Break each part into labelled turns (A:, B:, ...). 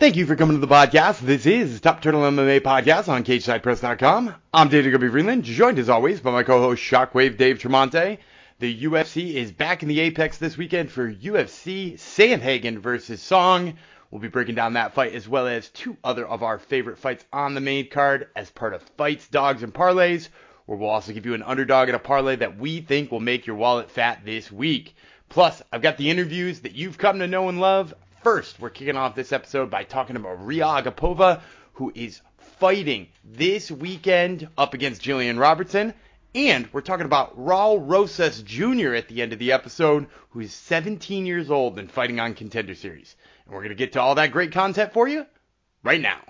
A: Thank you for coming to the podcast. This is Top Turtle MMA Podcast on CageSidePress.com. I'm David Gumby Freeland, joined as always by my co-host Shockwave Dave Tremonte. The UFC is back in the Apex this weekend for UFC Sandhagen versus Song. We'll be breaking down that fight as well as two other of our favorite fights on the main card as part of Fights, Dogs, and Parlays, where we'll also give you an underdog and a parlay that we think will make your wallet fat this week. Plus, I've got the interviews that you've come to know and love. First, we're kicking off this episode by talking about Maria Agapova, who is fighting this weekend up against Jillian Robertson. And we're talking about Raul Rosas Jr. at the end of the episode, who is 17 years old and fighting on Contender Series. And we're going to get to all that great content for you right now.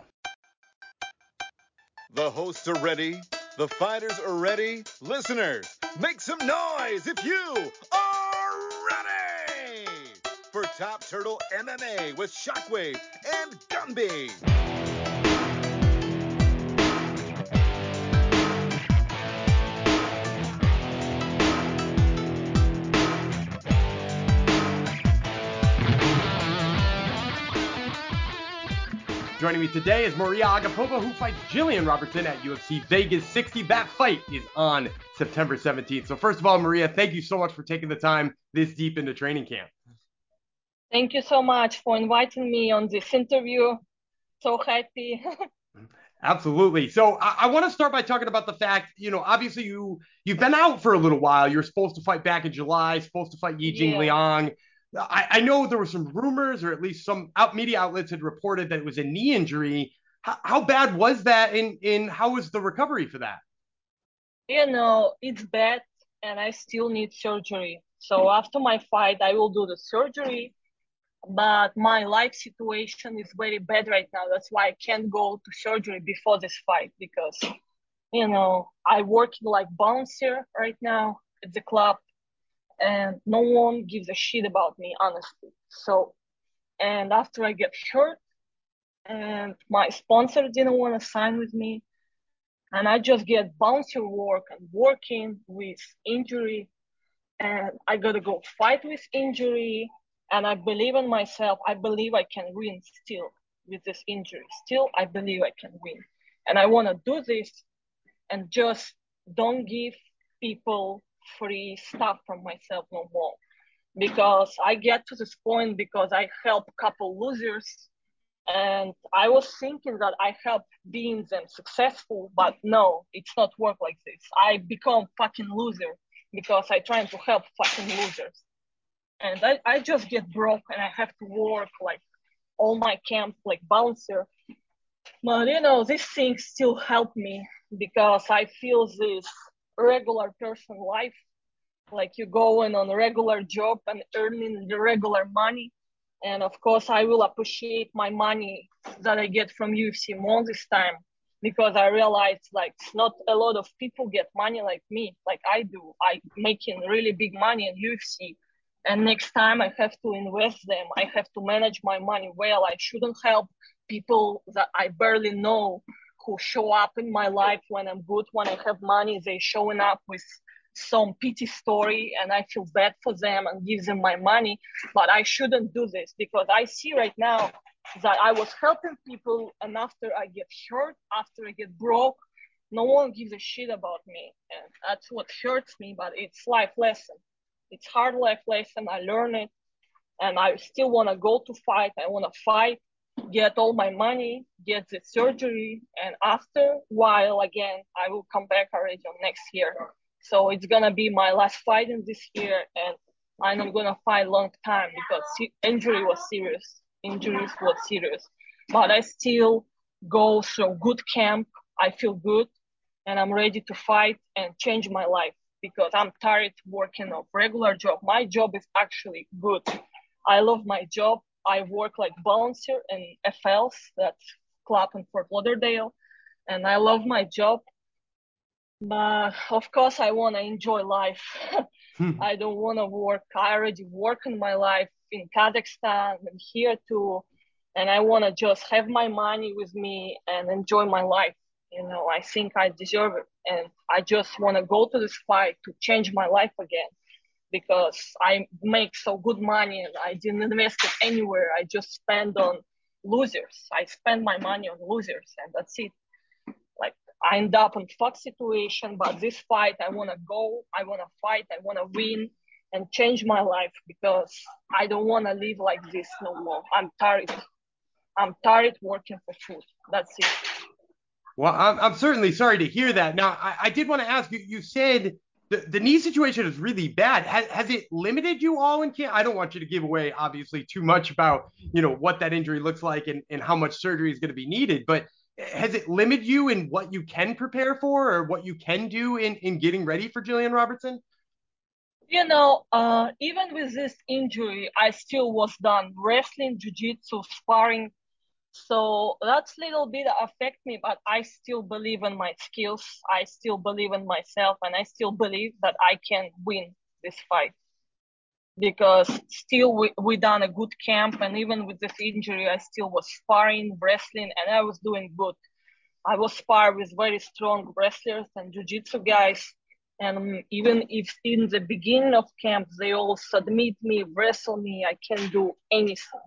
B: The hosts are ready. The fighters are ready. Listeners, make some noise if you are for Top Turtle MMA with Shockwave and Gumby.
A: Joining me today is Maria Agapova, who fights Jillian Robertson at UFC Vegas 60. That fight is on September 17th. So, first of all, Maria, thank you so much for taking the time this deep into training camp.
C: Thank you so much for inviting me on this interview. So happy.
A: Absolutely. So I, I want to start by talking about the fact, you know, obviously you you've been out for a little while. You're supposed to fight back in July, supposed to fight Yijing
C: Yeah.
A: Liang. I, I know there were some rumors, or at least some out media outlets had reported that it was a knee injury. How, how bad was that? And in how was the recovery for that?
C: you know, it's bad and I still need surgery. So after my fight, I will do the surgery. But my life situation is very bad right now. That's why I can't go to surgery before this fight because, you know, I work like bouncer right now at the club and no one gives a shit about me, honestly. So, and after I get hurt and my sponsor didn't want to sign with me, and I just get bouncer work and working with injury, and I gotta go fight with injury, and I believe in myself. I believe I can win still with this injury. Still, I believe I can win, and I want to do this, and just don't give people free stuff from myself no more, because I get to this point because I help couple losers and I was thinking that I help being them successful, but no, it's not work like this. I become fucking loser because I trying to help fucking losers. And I, I just get broke and I have to work like all my camp like bouncer. But you know, these things still help me because I feel this regular person life, like you going on a regular job and earning the regular money. And of course i will appreciate my money that i get from ufc more this time because i realized like not a lot of people get money like me like i do. I making really big money in ufc and next time i have to invest them i have to manage my money well i shouldn't help people that i barely know who show up in my life when i'm good when i have money they showing up with some pity story and I feel bad for them and give them my money. But I shouldn't do this because I see right now that I was helping people and after I get hurt, after I get broke, no one gives a shit about me. And that's what hurts me, but it's life lesson. It's hard life lesson. I learn it and I still want to go to fight. I want to fight, get all my money, get the surgery. And after while again, I will come back already on next year. So it's gonna be my last fight in this year, and I'm gonna fight long time because injury was serious. Injuries was serious, but I still go through good camp. I feel good, and I'm ready to fight and change my life because I'm tired working a regular job. My job is actually good. I love my job. I work like bouncer in FLs, that's club in Fort Lauderdale, and I love my job but of course i want to enjoy life hmm. i don't want to work i already work in my life in kazakhstan and here too and i want to just have my money with me and enjoy my life you know i think i deserve it and i just want to go to this fight to change my life again because i make so good money and i didn't invest it anywhere i just spend on losers. I spend my money on losers, and that's it. Like I end up in fuck situation, but this fight, I wanna go, I wanna fight, I wanna win, and change my life because I don't wanna live like this no more. I'm tired. I'm tired working for food. That's it.
D: Well, I'm, I'm certainly sorry to hear that. Now, I, I did want to ask you. You said the, the knee situation is really bad. Has, has it limited you all in camp? I don't want you to give away, obviously, too much about you know what that injury looks like and, and how much surgery is going to be needed. But has it limited you in what you can prepare for or what you can do in, in getting ready for Jillian Robertson?
C: You know, uh, even with this injury, I still was done wrestling, jiu-jitsu, sparring, so that's little bit affect me but i still believe in my skills. I still believe in myself and i still believe that i can win this fight. Because still we, we done a good camp and even with this injury i still was sparring wrestling and i was doing good. I was spar with very strong wrestlers and jiu-jitsu guys and um, even if in the beginning of camp they all submit me wrestle me i can do anything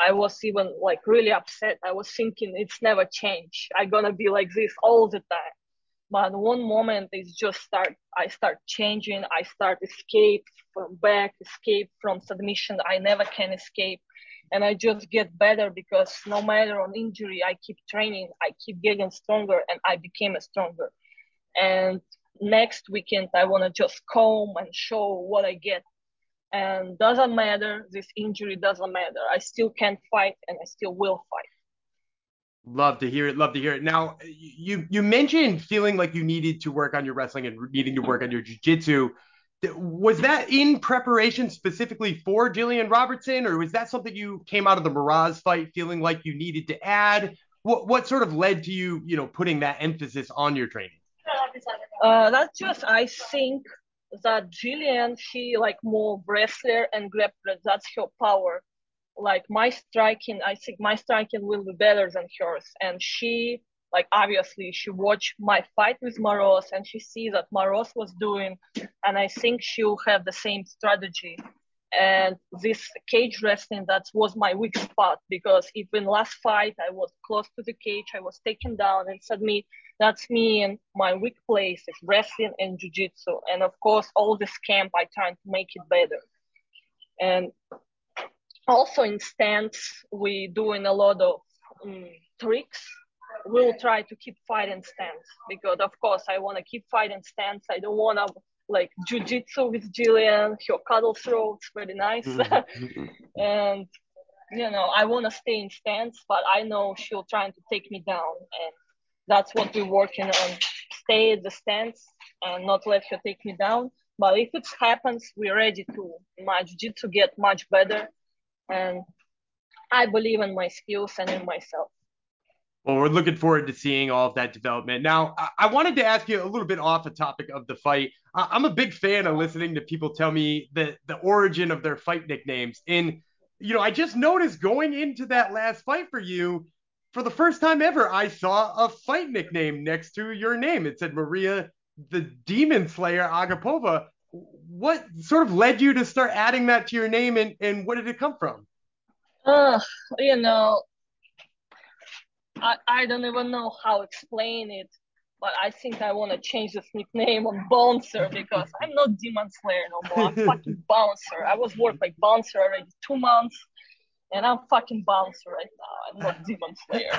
C: I was even like really upset. I was thinking it's never change. I'm gonna be like this all the time. But one moment it's just start I start changing, I start escape from back, escape from submission. I never can escape. And I just get better because no matter on injury, I keep training, I keep getting stronger and I became a stronger. And next weekend I wanna just come and show what I get and doesn't matter this injury doesn't matter i still can fight and i still will fight
D: love to hear it love to hear it now you you mentioned feeling like you needed to work on your wrestling and needing to work on your jiu-jitsu was that in preparation specifically for Jillian Robertson, or was that something you came out of the Miraz fight feeling like you needed to add? What what sort of led to you, you know, putting that emphasis on your training?
C: Uh, that's just I think that Jillian, she like more wrestler and grappler. That's her power. Like my striking, I think my striking will be better than hers. And she, like obviously, she watched my fight with Maros and she sees that Maros was doing, and I think she'll have the same strategy. And this cage wrestling, that was my weak spot because in last fight I was close to the cage, I was taken down and submit that's me and my weak place is wrestling and jiu-jitsu and of course all this camp i try to make it better and also in stance we doing a lot of um, tricks we'll try to keep fighting stance because of course i want to keep fighting stance i don't want to like jiu-jitsu with Jillian, her cuddle throw, it's very nice. Mm-hmm. and you know, I want to stay in stance, but I know she'll try to take me down. And that's what we're working on. Stay at the stance and not let her take me down. But if it happens, we're ready to my jiu-jitsu get much better. And I believe in my skills and in myself.
D: Well, we're looking forward to seeing all of that development. Now, I wanted to ask you a little bit off the topic of the fight. I'm a big fan of listening to people tell me the the origin of their fight nicknames. And you know, I just noticed going into that last fight for you, for the first time ever, I saw a fight nickname next to your name. It said Maria the Demon Slayer Agapova. What sort of led you to start adding that to your name and, and what did it come from?
C: Uh, you know, I, I don't even know how to explain it, but I think I want to change this nickname on Bouncer because I'm not Demon Slayer no more. I'm fucking Bouncer. I was working like Bouncer already two months and I'm fucking bouncer right now. I'm not Demon Slayer.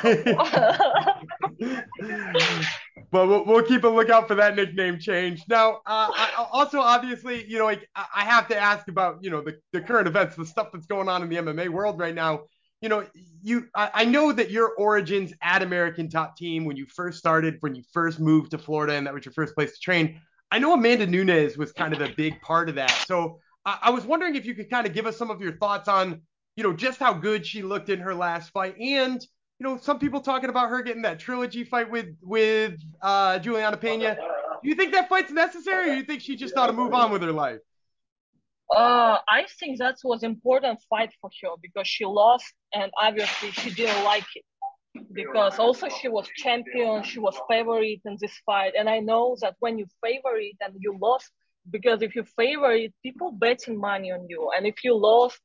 D: but we'll, we'll, keep a lookout for that nickname change. Now, uh, I, also, obviously, you know, like, I have to ask about, you know, the, the current events, the stuff that's going on in the MMA world right now. You know, you I, I know that your origins at American Top Team when you first started, when you first moved to Florida, and that was your first place to train. I know Amanda Nunes was kind of a big part of that. So I, I was wondering if you could kind of give us some of your thoughts on you know, just how good she looked in her last fight. And, you know, some people talking about her getting that trilogy fight with with uh, Julianna Peña. Do you think that fight's necessary, or do you think she just ought to move on with her life?
C: Uh, I think that was important fight for her because she lost, and obviously she didn't like it. Because also she was champion, she was favorite in this fight, and I know that when you favorite and you lost, because if you favor it, people betting money on you, and if you lost,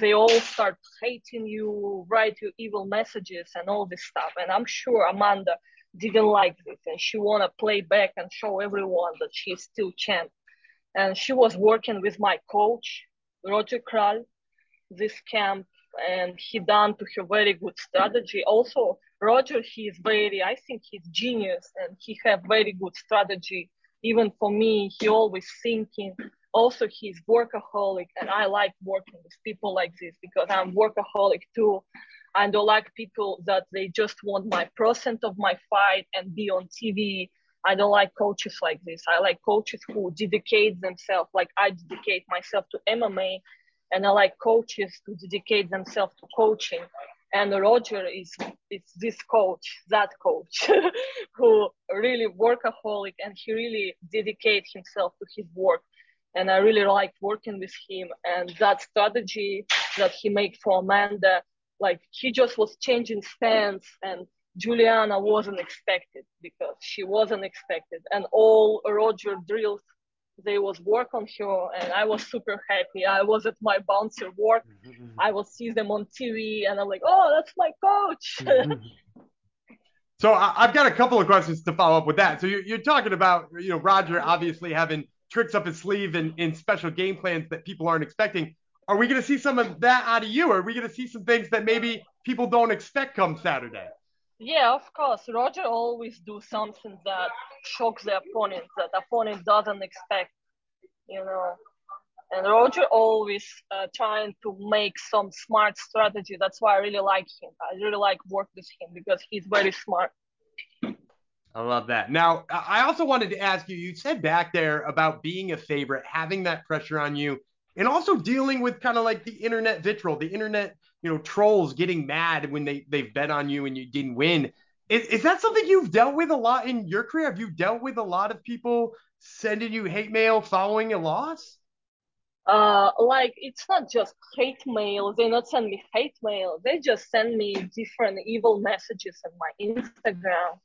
C: they all start hating you, write you evil messages and all this stuff. And I'm sure Amanda didn't like this, and she wanna play back and show everyone that she's still champ. And she was working with my coach, Roger Kral, this camp, and he done to her very good strategy. Also, Roger, he is very, I think he's genius, and he have very good strategy even for me, he always thinking. Also, he's workaholic, and I like working with people like this because I'm workaholic too. I don't like people that they just want my percent of my fight and be on TV. I don't like coaches like this. I like coaches who dedicate themselves, like I dedicate myself to MMA, and I like coaches to dedicate themselves to coaching and Roger is is this coach, that coach, who really workaholic and he really dedicate himself to his work. And I really liked working with him and that strategy that he made for Amanda, like he just was changing stance and Julianna wasn't expected because she wasn't expected. And all Roger drills there was work on her and I was super happy. I was at my bouncer work. Mm-hmm. I will see them on TV and I'm like, oh, that's my coach.
A: So I've got a couple of questions to follow up with that. So you're, you're talking about, you know, Roger obviously having tricks up his sleeve and in special game plans that people aren't expecting. Are we going to see some of that out of you? Or are we going to see some things that maybe people don't expect come Saturday?
C: Yeah, of course. Roger always do something that shocks the opponent, that opponent doesn't expect, you know. And Roger always uh, trying to make some smart strategy. That's why I really like him. I really like work with him because he's very smart.
A: I love that. Now, I also wanted to ask you, you said back there about being a favorite, having that pressure on you, and also dealing with kind of like the internet vitriol, the internet you know, trolls getting mad when they they've bet on you and you didn't win. Is, is that something you've dealt with a lot in your career? Have you dealt with a lot of people sending you hate mail following a loss?
C: Uh, like it's not just hate mail. They not send me hate mail. They just send me different evil messages on my Instagram.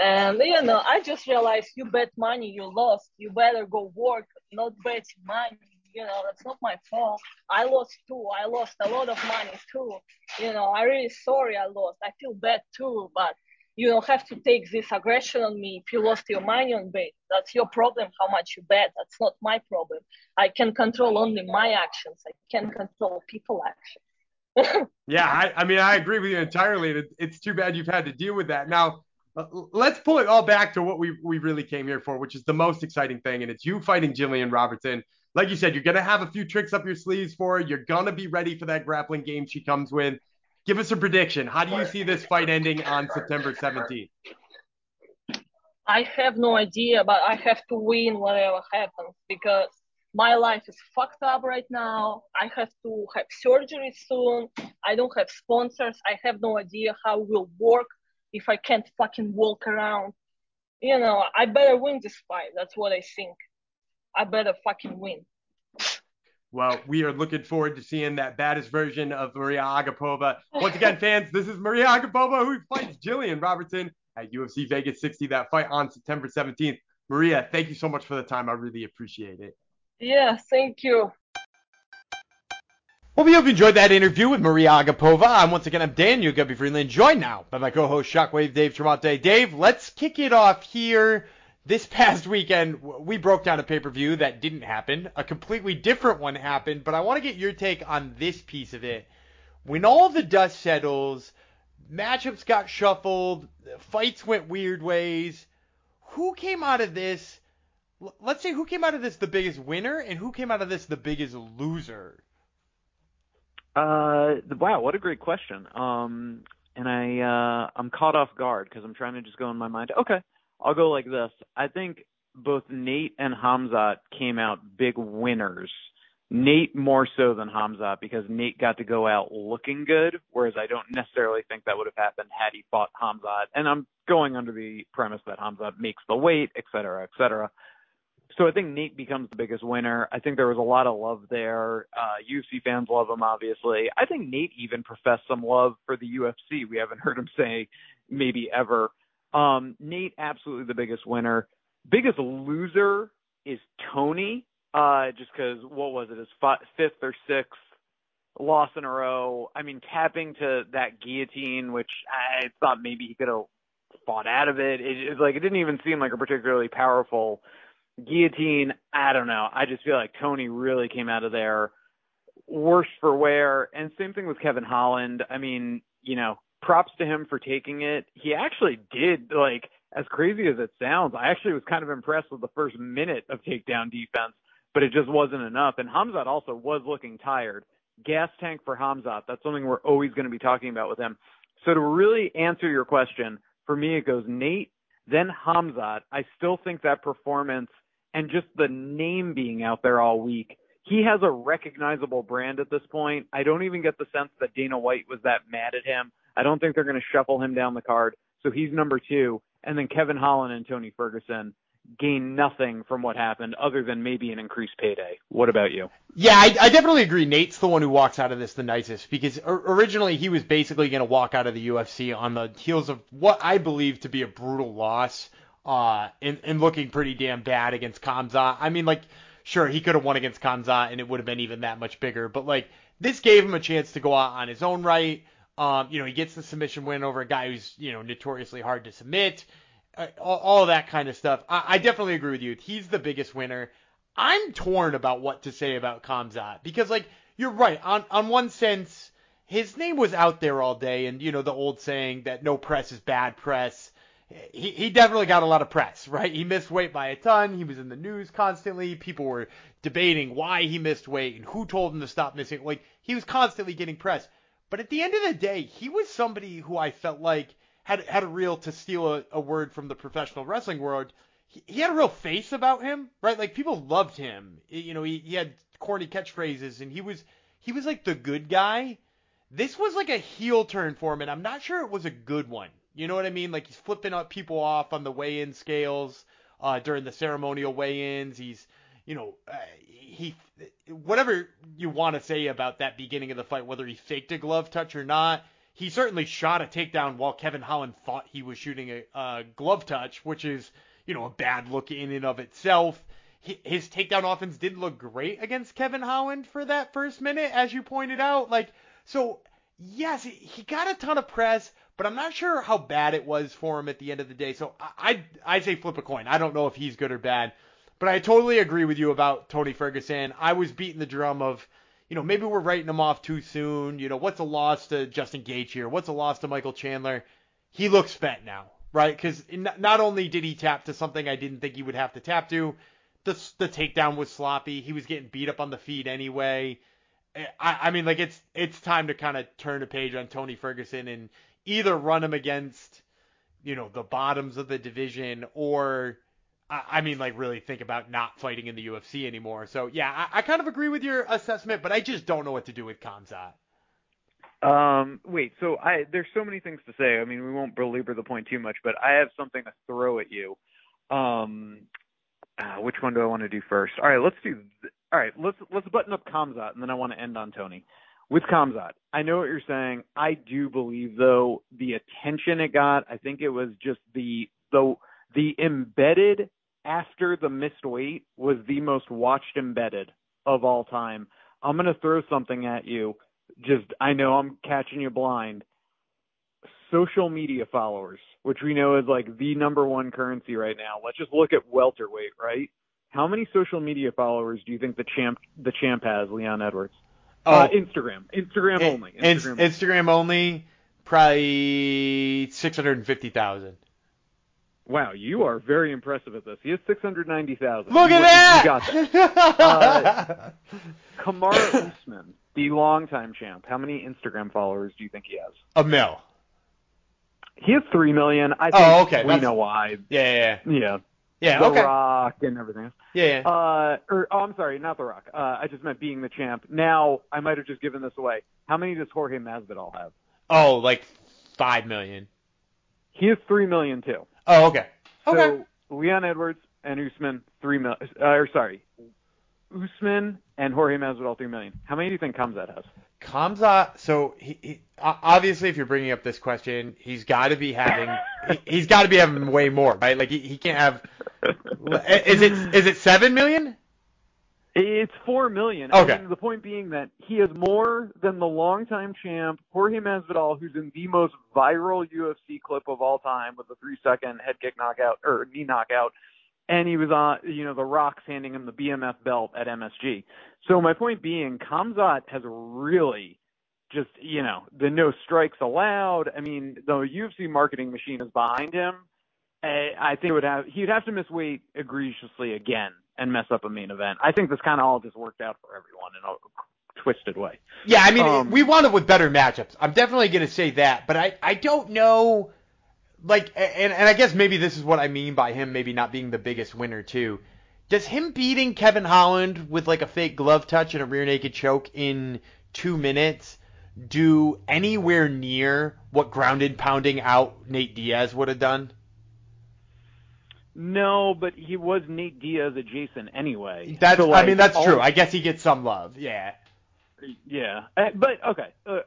C: And you know, I just realized you bet money, you lost. You better go work, not bet money you know that's not my fault. I lost too. I lost a lot of money too. You know i really sorry i lost. I feel bad too but you don't have to take this aggression on me if you lost your money on bet that's your problem how much you bet. That's not my problem. I can control only my actions. I can control people actions.
A: Yeah I, I mean i agree with you entirely it's too bad you've had to deal with that. Now uh, let's pull it all back to what we, we really came here for, which is the most exciting thing, and it's you fighting Jillian Robertson like you said, you're gonna have a few tricks up your sleeves for her. You're gonna be ready for that grappling game she comes with. Give us a prediction. How do you see this fight ending on September 17th?
C: I have no idea, but I have to win whatever happens because my life is fucked up right now. I have to have surgery soon. I don't have sponsors. I have no idea how it will work if I can't fucking walk around. You know, I better win this fight. That's what I think. I better fucking win.
A: Well, we are looking forward to seeing that baddest version of Maria Agapova. Once again, fans, this is Maria Agapova who fights Jillian Robertson at UFC Vegas 60. That fight on September 17th. Maria, thank you so much for the time. I really appreciate it.
C: Yeah, thank you.
A: Well, we hope you enjoyed that interview with Maria Agapova. I'm once again I'm Daniel Gumby Freeland, joined now by my co-host Shockwave Dave Tremonte. Dave, let's kick it off here this past weekend, we broke down a pay per view that didn't happen. A completely different one happened, but I want to get your take on this piece of it. When all the dust settles, matchups got shuffled, fights went weird ways. Who came out of this? Let's say who came out of this the biggest winner, and who came out of this the biggest loser?
E: Uh, wow, what a great question. Um, and I uh, I'm caught off guard because I'm trying to just go in my mind. Okay, I'll go like this. I think both Nate and Khamzat came out big winners. Nate more so than Khamzat because Nate got to go out looking good, whereas I don't necessarily think that would have happened had he fought Khamzat. And I'm going under the premise that Khamzat makes the weight, et cetera, et cetera. So I think Nate becomes the biggest winner. I think there was a lot of love there. Uh, UFC fans love him, obviously. I think Nate even professed some love for the UFC. We haven't heard him say maybe ever. Um, Nate, absolutely the biggest winner. Biggest loser is Tony. Uh, just because what was it? His fi- fifth or sixth loss in a row. I mean, tapping to that guillotine, which I thought maybe he could have fought out of it. It, it like it didn't even seem like a particularly powerful guillotine. I don't know. I just feel like Tony really came out of there worse for wear. And same thing with Kevin Holland. I mean, you know, props to him for taking it. He actually did like as crazy as it sounds. I actually was kind of impressed with the first minute of takedown defense, but it just wasn't enough. And Khamzat also was looking tired. Gas tank for Khamzat. That's something we're always going to be talking about with him. So to really answer your question, for me it goes Nate, then Khamzat. I still think that performance and just the name being out there all week he has a recognizable brand at this point. I don't even get the sense that Dana White was that mad at him. I don't think they're going to shuffle him down the card. So he's number two. And then Kevin Holland and Tony Ferguson gain nothing from what happened other than maybe an increased payday. What about you?
A: Yeah, I, I definitely agree. Nate's the one who walks out of this the nicest because originally he was basically going to walk out of the UFC on the heels of what I believe to be a brutal loss uh, and, and looking pretty damn bad against Khamzat. I mean, like, sure, he could have won against Khamzat and it would have been even that much bigger, but like, this gave him a chance to go out on his own right. Um, you know, he gets the submission win over a guy who's, you know, notoriously hard to submit. Uh, all, all that kind of stuff. I, I definitely agree with you. He's the biggest winner. I'm torn about what to say about Khamzat because, like, you're right. On on one sense, his name was out there all day, and you know the old saying that no press is bad press. He he definitely got a lot of press, right? He missed weight by a ton. He was in the news constantly. People were debating why he missed weight and who told him to stop missing. Like he was constantly getting press. But at the end of the day, he was somebody who I felt like had had a real to steal a, a word from the professional wrestling world. He, he, had a real face about him, right? Like people loved him. You know, he, he had corny catchphrases and he was he was like the good guy. This was like a heel turn for him, and I'm not sure it was a good one. You know what I mean? Like he's flipping up people off on the weigh-in scales uh, during the ceremonial weigh-ins. He's you know, uh, he whatever you want to say about that beginning of the fight, whether he faked a glove touch or not, he certainly shot a takedown while Kevin Holland thought he was shooting a, a glove touch, which is you know a bad look in and of itself. His takedown offense didn't look great against Kevin Holland for that first minute, as you pointed out. Like, so yes, he got a ton of press, but I'm not sure how bad it was for him at the end of the day. So I I say flip a coin. I don't know if he's good or bad. But I totally agree with you about Tony Ferguson. I was beating the drum of, you know, maybe we're writing him off too soon. You know, what's a loss to Justin Gaethje? What's a loss to Michael Chandler? He looks spent now, right? Because not only did he tap to something I didn't think he would have to tap to, the the takedown was sloppy. He was getting beat up on the feet anyway. Eh, I, I mean, like it's it's time to kind of turn a page on Tony Ferguson and either run him against, you know, the bottoms of the division or I mean, like really think about not fighting in the UFC anymore. So yeah, I, I kind of agree with your assessment, but I just don't know what to do with Khamzat.
E: Um, wait, so I there's so many things to say. I mean, we won't belabor the point too much, but I have something to throw at you. Um, uh, which one do I want to do first? All right, let's do. Th- all right, let's let's button up Khamzat, and then I want to end on Tony. With Khamzat, I know what you're saying. I do believe though the attention it got. I think it was just the the the embedded after the missed weight was the most watched embedded of all time. I'm going to throw something at you. Just, I know I'm catching you blind. Social media followers, which we know is like the number one currency right now. Let's just look at welterweight, right? How many social media followers do you think the champ the champ has, Leon Edwards? Oh, uh, Instagram, Instagram only.
A: Instagram, only. Instagram only, probably six hundred and fifty thousand.
E: Wow, you are very impressive at this. He has 690,000.
A: Look at that!
E: You got that. uh, Kamaru Usman, the longtime champ, how many Instagram followers do you think he has?
A: A mil.
E: He has 3 million. I
A: think oh, okay.
E: we That's... know why.
A: Yeah, yeah,
E: yeah. Yeah.
A: Yeah,
E: the
A: okay.
E: Rock and everything.
A: Yeah, yeah.
E: Uh, or oh, I'm sorry, not The Rock. Uh, I just meant being the champ. Now, I might have just given this away. How many does Jorge Masvidal have?
A: Oh, like five million.
E: He has three million too.
A: Oh, okay.
E: Okay. So Leon Edwards and Usman three million. Uh, or sorry, Usman and Jorge Masvidal three million. How many do you think Khamzat has?
A: Khamzat, so he, he obviously, if you're bringing up this question, he's got to be having he, has got to be having way more, right? Like he, he can't have. Is it is it seven million?
E: It's four million.
A: Okay.
E: I mean, the point being that he is more than the longtime champ Jorge Masvidal, who's in the most viral UFC clip of all time with a three-second head kick knockout or knee knockout, and he was on, you know, the Rock's handing him the BMF belt at MSG. So my point being, Khamzat has really just, you know, the no strikes allowed. I mean, the UFC marketing machine is behind him. I think it would have he'd have to miss weight egregiously again and mess up a main event. I think this kind of all just worked out for everyone in a twisted way.
A: Yeah, I mean, um, we wanted with better matchups. I'm definitely going to say that, but I I don't know like and and I guess maybe this is what I mean by him maybe not being the biggest winner too. Does him beating Kevin Holland with like a fake glove touch and a rear naked choke in two minutes do anywhere near what grounded pounding out Nate Diaz would have done?
E: No, but he was Nate Diaz adjacent anyway.
A: That's
E: so, like,
A: I mean that's all, true. I guess he gets some love. Yeah.
E: Yeah, uh, but okay. Uh,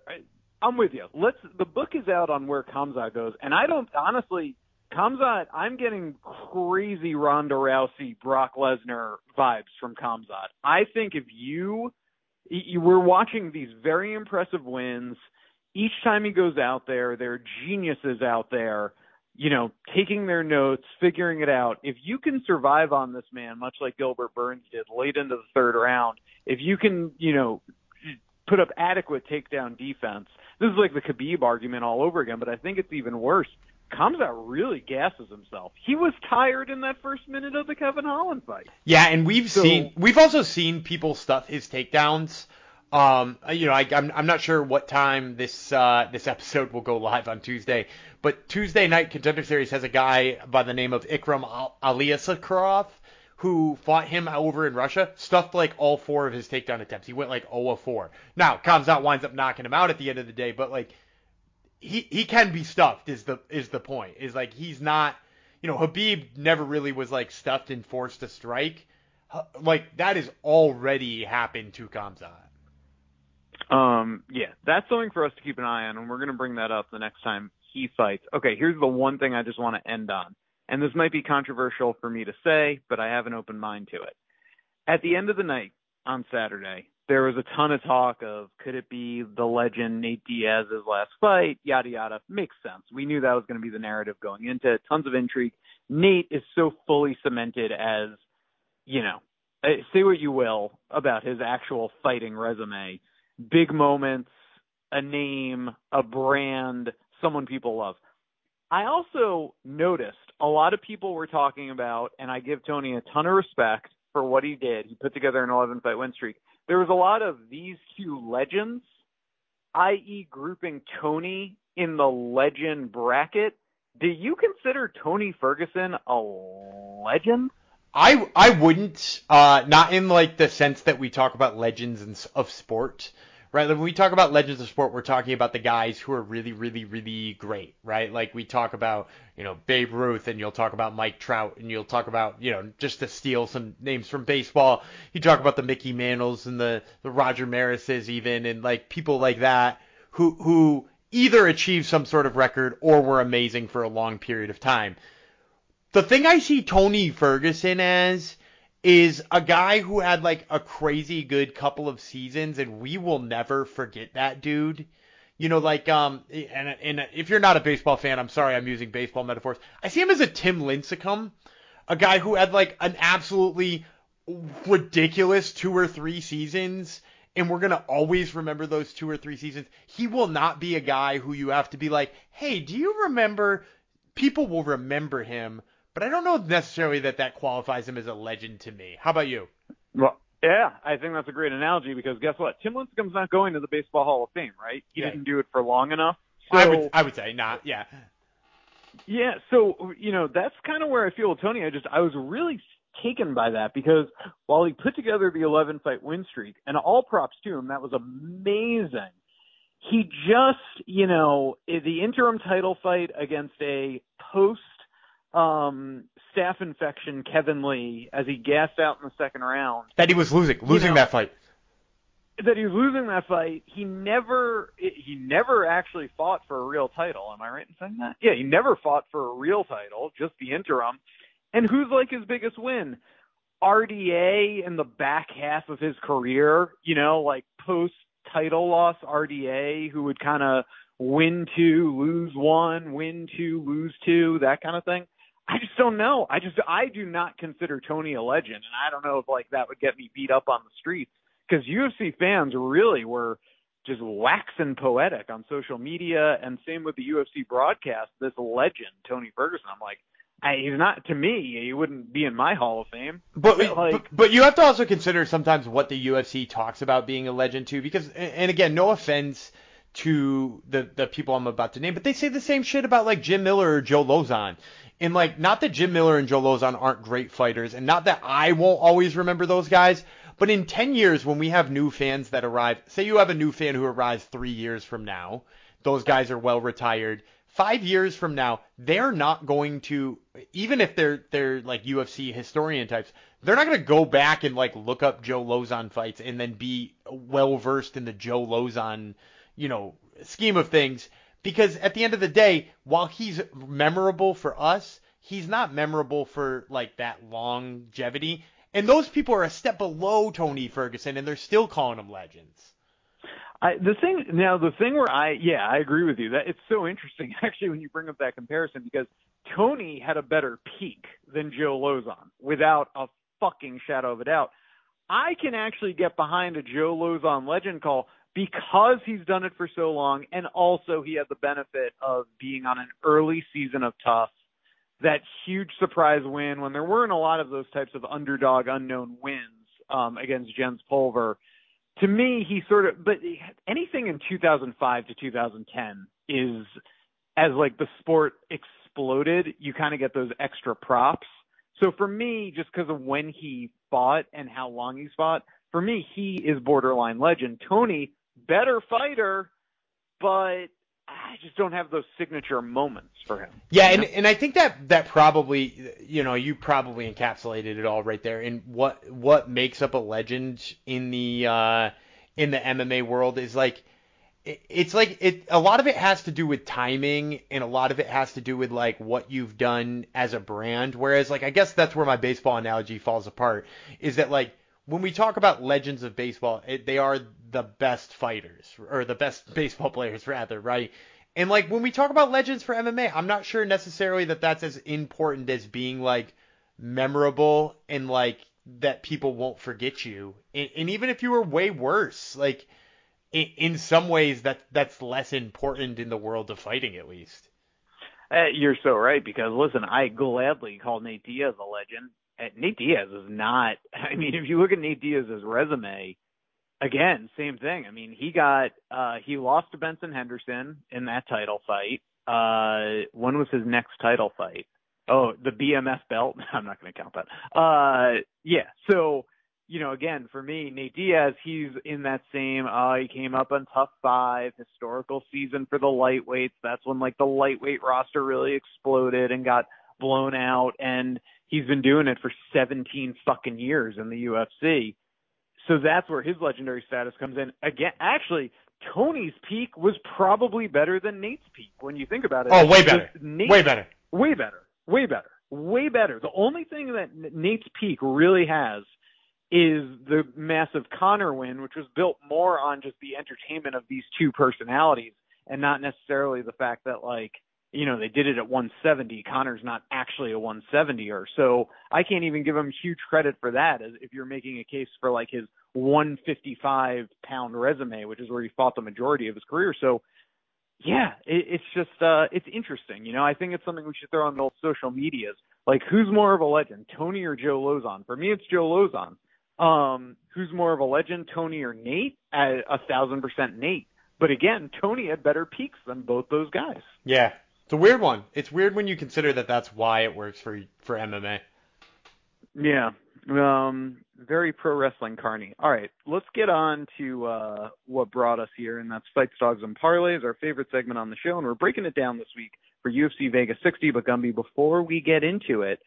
E: I'm with you. Let's. The book is out on where Khamzat goes, and I don't honestly. Khamzat, I'm getting crazy Ronda Rousey, Brock Lesnar vibes from Khamzat. I think if you, you we're watching these very impressive wins. Each time he goes out there, there are geniuses out there, you know, taking their notes, figuring it out. If you can survive on this man, much like Gilbert Burns did late into the third round, if you can, you know, put up adequate takedown defense, this is like the Khabib argument all over again, but I think it's even worse. Khamzat really gasses himself. He was tired in that first minute of the Kevin Holland fight.
A: Yeah, and we've so, seen we've also seen people stuff his takedowns. Um, you know, I, am I'm, I'm not sure what time this uh, this episode will go live on Tuesday, but Tuesday night Contender Series has a guy by the name of Ikram Aliskerov who fought him over in Russia, stuffed like all four of his takedown attempts. He went like 0 of 4. Now, Khamzat winds up knocking him out at the end of the day, but like he he can be stuffed is the is the point. Is like he's not, you know, Khabib never really was like stuffed and forced to strike. Like that has already happened to Khamzat.
E: Um, yeah, that's something for us to keep an eye on, and we're gonna bring that up the next time he fights. Okay, here's the one thing I just want to end on and this might be controversial for me to say, but I have an open mind to it. At the end of the night on Saturday, there was a ton of talk of could it be the legend Nate Diaz's last fight, yada yada. Makes sense. We knew that was going to be the narrative going into it. Tons of intrigue. Nate is so fully cemented as, you know, eh, say what you will about his actual fighting resume. Big moments, a name, a brand, someone people love. I also noticed a lot of people were talking about, and I give Tony a ton of respect for what he did. He put together an 11 fight win streak. There was a lot of these two legends, i.e., grouping Tony in the legend bracket. Do you consider Tony Ferguson a legend?
A: I I wouldn't, uh, not in like the sense that we talk about legends of sport right? When we talk about legends of sport, we're talking about the guys who are really, really, really great, right? Like we talk about, you know, Babe Ruth, and you'll talk about Mike Trout, and you'll talk about, you know, just to steal some names from baseball, you talk about the Mickey Mantles and the the Roger Marises even, and like people like that who who either achieved some sort of record or were amazing for a long period of time. The thing I see Tony Ferguson as is a guy who had like a crazy good couple of seasons and we will never forget that dude. You know, like um, and and if you're not a baseball fan, I'm sorry, I'm using baseball metaphors. I see him as a Tim Lincecum, a guy who had like an absolutely ridiculous two or three seasons, and we're gonna always remember those two or three seasons. He will not be a guy who you have to be like, hey, do you remember? People will remember him but I don't know necessarily that that qualifies him as a legend to me. How about you?
E: Well, yeah, I think that's a great analogy because guess what? Tim Lincecum's not going to the Baseball Hall of Fame, right? He yeah. didn't do it for long enough.
A: So, I would I would say not. Yeah.
E: Yeah, so you know that's kind of where I feel with Tony. I just I was really taken by that because while he put together the 11 fight win streak, and all props to him, that was amazing. He just, you know, eh, the interim title fight against a post um, staph infection Kevin Lee as he gassed out in the second round.
A: That he was losing, losing you know, that fight.
E: that he was losing that fight. He never he never actually fought for a real title. Am I right in saying that? Yeah, he never fought for a real title, just the interim. And who's like his biggest win? RDA in the back half of his career, you know, like post title loss RDA who would kind of win two, lose one, win two, lose two, that kind of thing. I just don't know. I just I do not consider Tony a legend, and I don't know if like that would get me beat up on the streets because UFC fans really were just waxing poetic on social media, and same with the UFC broadcast. This legend, Tony Ferguson. I'm like, I, he's not to me. He wouldn't be in my Hall of Fame.
A: But, like, but but you have to also consider sometimes what the UFC talks about being a legend too, because and again, no offense to the the people I'm about to name, but they say the same shit about like Jim Miller or Joe Lauzon. And like, not that Jim Miller and Joe Lauzon aren't great fighters, and not that I won't always remember those guys, but in 10 years, when we have new fans that arrive, say you have a new fan who arrives three years from now, those guys are well retired. Five years from now, they're not going to, even if they're they're like UFC historian types, they're not going to go back and like look up Joe Lauzon fights and then be well versed in the Joe Lauzon, you know, scheme of things. Because at the end of the day, while he's memorable for us, he's not memorable for like that longevity. And those people are a step below Tony Ferguson, and they're still calling him legends.
E: I, the thing now, the thing where I, yeah, I agree with you. That it's so interesting actually when you bring up that comparison because Tony had a better peak than Joe Lauzon without a fucking shadow of a doubt. I can actually get behind a Joe Lauzon legend call because he's done it for so long, and also he had the benefit of being on an early season of TUF that huge surprise win when there weren't a lot of those types of underdog unknown wins um, against Jens Pulver. To me, he sort of, but anything in 2005 to 2010 is as like the sport exploded, you kind of get those extra props. So for me, just because of when he fought and how long he's fought, for me, he is borderline legend. Tony, better fighter, but I just don't have those signature moments for him.
A: Yeah, and, and I think that that probably you know you probably encapsulated it all right there. And what what makes up a legend in the uh, in the MMA world is like it, it's like it a lot of it has to do with timing and a lot of it has to do with like what you've done as a brand. Whereas like I guess that's where my baseball analogy falls apart is that like when we talk about legends of baseball, it, they are the best fighters or the best baseball players rather, right? And like when we talk about legends for MMA, I'm not sure necessarily that that's as important as being like memorable and like that people won't forget you. And, and even if you were way worse, like in, in some ways that that's less important in the world of fighting at least.
E: Uh, you're so right because listen, I gladly call Nate Diaz a legend. Uh, Nate Diaz is not. I mean, if you look at Nate Diaz's resume, again, same thing. I mean, he got uh he lost to Benson Henderson in that title fight. Uh when was his next title fight? Oh, the BMF belt. I'm not going to count that. Uh yeah. So, you know, again, for me, Nate Diaz, he's in that same uh he came up on TUF 5, historical season for the lightweights. That's when like the lightweight roster really exploded and got blown out and he's been doing it for 17 fucking years in the UFC so that's where his legendary status comes in. Again, actually, Tony's peak was probably better than Nate's peak when you think about it.
A: Oh, way better. Nate, way better.
E: Way better. Way better. Way better. The only thing that Nate's peak really has is the massive Conor win, which was built more on just the entertainment of these two personalities and not necessarily the fact that like you know, they did it at 170. Conor's not actually a 170er. So I can't even give him huge credit for that as if you're making a case for like his 155 pound resume, which is where he fought the majority of his career. So yeah, it, it's just, uh, it's interesting. You know, I think it's something we should throw on the social medias. Like who's more of a legend, Tony or Joe Lauzon? For me, it's Joe Lauzon. Um, who's more of a legend, Tony or Nate? A, a thousand percent Nate. But again, Tony had better peaks than both those guys.
A: Yeah, it's a weird one. It's weird when you consider that that's why it works for for MMA.
E: Yeah. Um, very pro wrestling carny. All right, let's get on to uh, what brought us here, and that's Fights, Dogs, and Parlays, our favorite segment on the show, and we're breaking it down this week for UFC Vegas 60. But Gumby, before we get into it,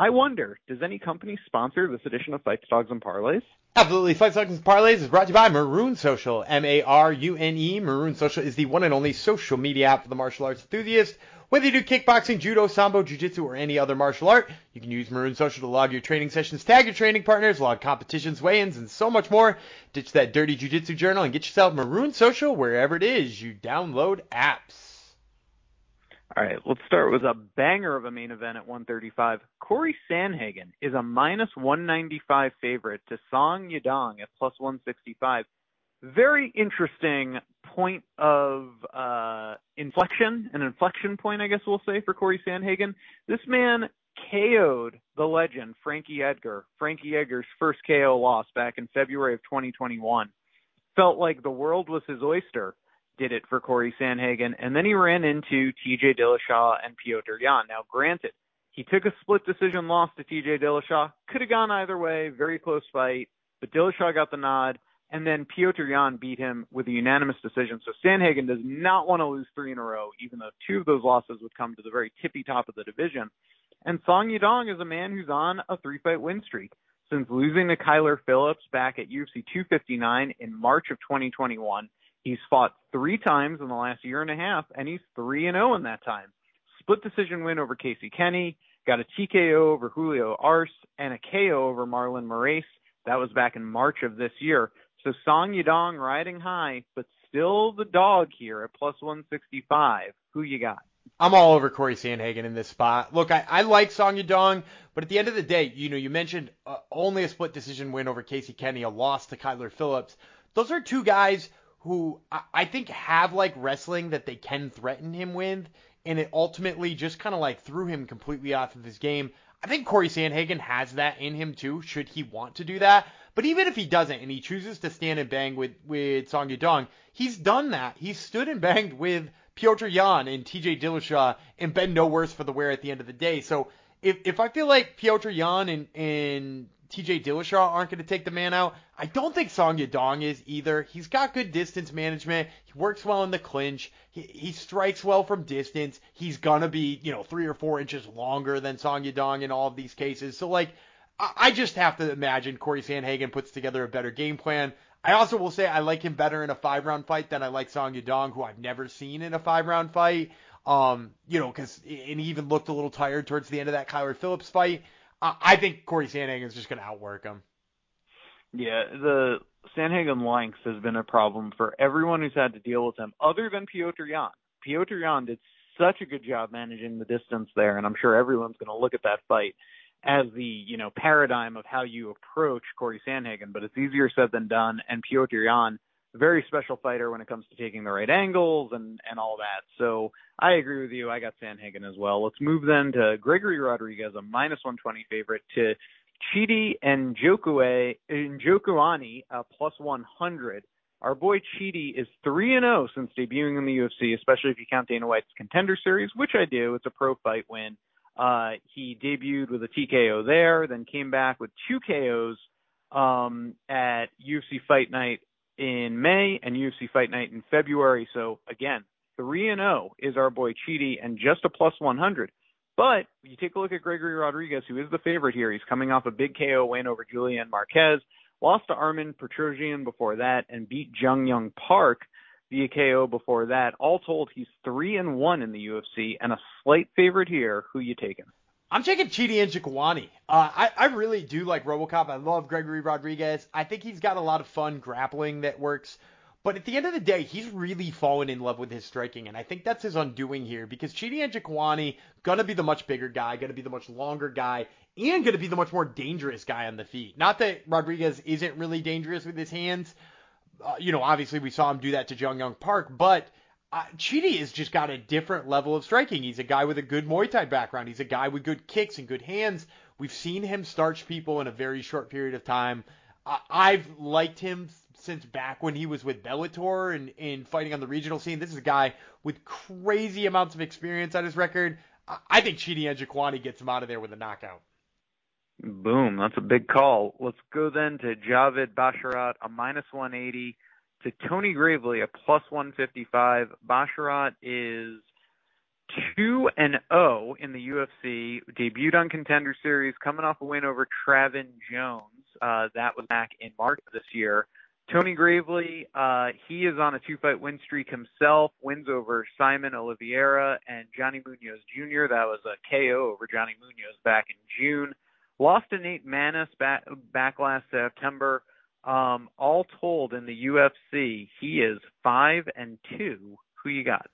E: I wonder, does any company sponsor this edition of Fights, Dogs, and Parlays?
A: Absolutely. Fights, Dogs, and Parlays is brought to you by Marune Social. M-A-R-U-N-E. Marune Social is the one and only social media app for the martial arts enthusiast. Whether you do kickboxing, judo, sambo, jiu-jitsu, or any other martial art, you can use Marune Social to log your training sessions, tag your training partners, log competitions, weigh-ins, and so much more. Ditch that dirty jiu-jitsu journal and get yourself Marune Social wherever it is you download apps.
E: All right, let's start with a banger of a main event at 135. Corey Sandhagen is a minus 195 favorite to Song Yadong at plus 165. Very interesting point of uh, inflection, an inflection point, I guess we'll say, for Corey Sandhagen. This man KO'd the legend, Frankie Edgar. Frankie Edgar's first KO loss back in February of 2021. Felt like the world was his oyster did it for Corey Sandhagen. And then he ran into TJ Dillashaw and Petr Yan. Now, granted, he took a split decision loss to TJ Dillashaw. Could have gone either way. Very close fight. But Dillashaw got the nod. And then Petr Yan beat him with a unanimous decision. So Sandhagen does not want to lose three in a row, even though two of those losses would come to the very tippy top of the division. And Song Yadong is a man who's on a three fight win streak. Since losing to Kyler Phillips back at UFC 259 in March of 2021, He's fought three times in the last year and a half, and he's 3 and 0 in that time. Split decision win over Casey Kenny, got a TKO over Julio Arce, and a KO over Marlon Moraes. That was back in March of this year. So Song Yadong riding high, but still the dog here at plus 165. Who you got?
A: I'm all over Corey Sandhagen in this spot. Look, I, I like Song Yadong, but at the end of the day, you know, you mentioned uh, only a split decision win over Casey Kenny, a loss to Kyler Phillips. Those are two guys who I think have like wrestling that they can threaten him with, and it ultimately just kind of like threw him completely off of his game. I think Corey Sandhagen has that in him too, should he want to do that. But even if he doesn't and he chooses to stand and bang with, with Song Yadong, he's done that. He's stood and banged with Petr Yan and TJ Dillashaw and been no worse for the wear at the end of the day. So if, if I feel like Petr Yan and, and TJ Dillashaw aren't going to take the man out. I don't think Song Yadong is either. He's got good distance management. He works well in the clinch. He, he strikes well from distance. He's going to be, you know, three or four inches longer than Song Yadong in all of these cases. So, like, I, I just have to imagine Corey Sandhagen puts together a better game plan. I also will say I like him better in a five round fight than I like Song Yadong, who I've never seen in a five round fight. Um, you know, because and he even looked a little tired towards the end of that Kyler Phillips fight. I think Corey is just going to outwork him.
E: Yeah, the Sandhagen length has been a problem for everyone who's had to deal with him, other than Petr Yan. Petr Yan did such a good job managing the distance there, and I'm sure everyone's going to look at that fight as the you know paradigm of how you approach Corey Sandhagen. But it's easier said than done, and Petr Yan very special fighter when it comes to taking the right angles and and all that. So I agree with you. I got Sandhagen as well. Let's move then to Gregory Rodrigues, a minus 120 favorite, to Chidi and Jokue Njokuani, a plus 100. Our boy Chidi is 3 and 0 since debuting in the UFC, especially if you count Dana White's Contender Series, which I do. It's a pro fight win. Uh, he debuted with a TKO there, then came back with two KOs um, at UFC Fight Night in May and UFC Fight Night in February. So again, 3 and 0 is our boy Chidi and just a plus 100. But you take a look at Gregory Rodrigues, who is the favorite here. He's coming off a big KO win over Julian Marquez, lost to Armen Petrosyan before that, and beat Jun Yong Park via KO before that. All told, he's three and one in the UFC and a slight favorite here. Who you taking?
A: I'm taking Chidi Njokuani. Uh, I, I really do like RoboCop. I love Gregory Rodrigues. I think he's got a lot of fun grappling that works. But at the end of the day, he's really fallen in love with his striking, and I think that's his undoing here because Chidi Njokuani gonna be the much bigger guy, gonna be the much longer guy, and gonna be the much more dangerous guy on the feet. Not that Rodrigues isn't really dangerous with his hands. Uh, you know, obviously we saw him do that to Jun Yong Park, but uh, Chidi has just got a different level of striking. He's a guy with a good Muay Thai background. He's a guy with good kicks and good hands. We've seen him starch people in a very short period of time. I've liked him since back when he was with Bellator and, and fighting on the regional scene. This is a guy with crazy amounts of experience on his record. I, I think Chidi Njokuani gets him out of there with a knockout.
E: Boom, that's a big call. Let's go then to Javid Basharat, a minus 180 to Tony Gravely, a plus 155. Basharat is 2 and 0 in the UFC, debuted on Contender Series, coming off a win over Trevin Jones. Uh, that was back in March this year. Tony Gravely, uh, he is on a two-fight win streak himself. Wins over Saimon Oliveira and Johnny Munoz Jr. That was a KO over Johnny Munoz back in June. Lost to Nate Maness back, back last September. Um, all told in the UFC, he is five and two. Who you got?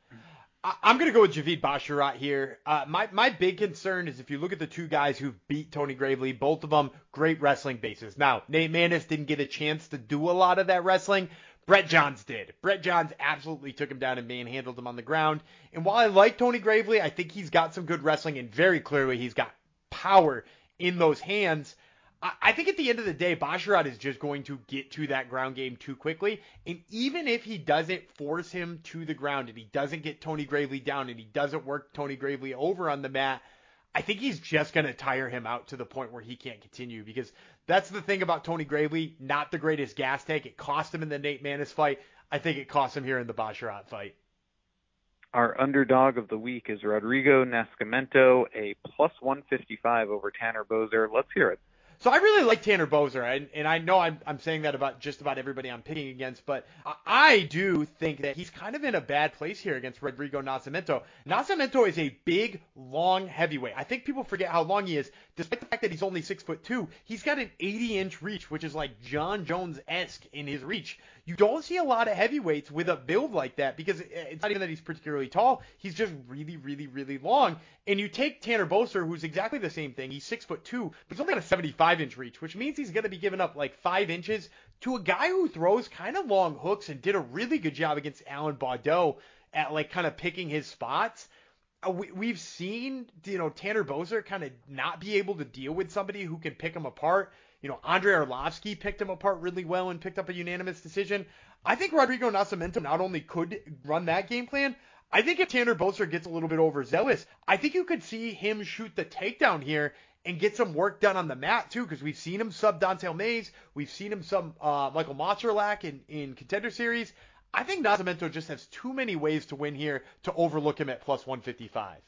A: I'm going to go with Javid Basharat here. Uh, my my big concern is if you look at the two guys who've beat Tony Gravely, both of them great wrestling bases. Now, Nate Maness didn't get a chance to do a lot of that wrestling. Brett Johns did. Brett Johns absolutely took him down and manhandled him on the ground. And while I like Tony Gravely, I think he's got some good wrestling and very clearly he's got power in those hands. I think at the end of the day, Basharat is just going to get to that ground game too quickly. And even if he doesn't force him to the ground and he doesn't get Tony Gravely down and he doesn't work Tony Gravely over on the mat, I think he's just going to tire him out to the point where he can't continue because that's the thing about Tony Gravely, not the greatest gas tank. It cost him in the Nate Maness fight. I think it cost him here in the Basharat fight.
E: Our underdog of the week is Rodrigo Nascimento, a plus 155 over Tanner Boser. Let's hear it.
A: So I really like Tanner Boser, and, and I know I'm, I'm saying that about just about everybody I'm picking against, but I do think that he's kind of in a bad place here against Rodrigo Nascimento. Nascimento is a big, long heavyweight. I think people forget how long he is, despite the fact that he's only six foot two. He's got an 80 inch reach, which is like Jon Jones esque in his reach. You don't see a lot of heavyweights with a build like that because it's not even that he's particularly tall. He's just really, really, really long. And you take Tanner Boser, who's exactly the same thing. He's six foot two, but he's only got a 75 inch reach, which means he's going to be giving up like five inches to a guy who throws kind of long hooks and did a really good job against Alan Baudot at like kind of picking his spots. Uh, we, have seen, you know, Tanner Boser kind of not be able to deal with somebody who can pick him apart. You know, Andrei Arlovski picked him apart really well and picked up a unanimous decision. I think Rodrigo Nascimento not only could run that game plan, I think if Tanner Boser gets a little bit overzealous, I think you could see him shoot the takedown here and get some work done on the mat too, because we've seen him sub Don'Tale Mayes, we've seen him sub uh, Michael Motserlak in, in Contender Series. I think Nascimento just has too many ways to win here to overlook him at plus 155